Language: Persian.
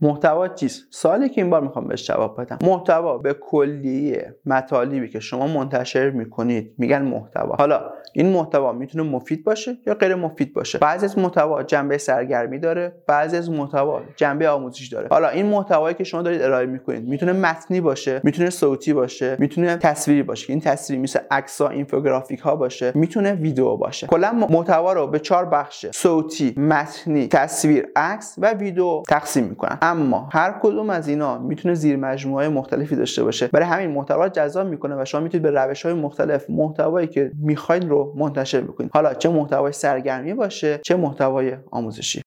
محتوا چیست؟ سوالی که این بار می‌خوام بهش جواب بدم. محتوا به کلیه مطالبی که شما منتشر می‌کنید میگن محتوا. حالا این محتوا می‌تونه مفید باشه یا غیر مفید باشه؟ بعضی از محتوا جنبه سرگرمی داره بعضی از محتوا جنبه آموزشی داره. حالا این محتوایی که شما دارید ارائه می‌کنید می‌تونه متنی باشه می‌تونه صوتی باشه می‌تونه تصویری باشه. این تصویری مثل عکس ها اینفوگرافیک ها باشه می‌تونه ویدیو باشه. کلا محتوا رو به چهار بخش صوتی متنی تصویر عکس و ویدیو تقسیم می‌کنن. اما هر کدوم از اینا می‌تونه زیر مجموعه مختلفی داشته باشه. برای همین محتوا جذاب می‌کنه و شما می‌تونید به روش های مختلف محتوایی که می‌خواید رو منتشر بکنید. حالا چه محتوای سرگرمی باشه چه محتوای آموزشی.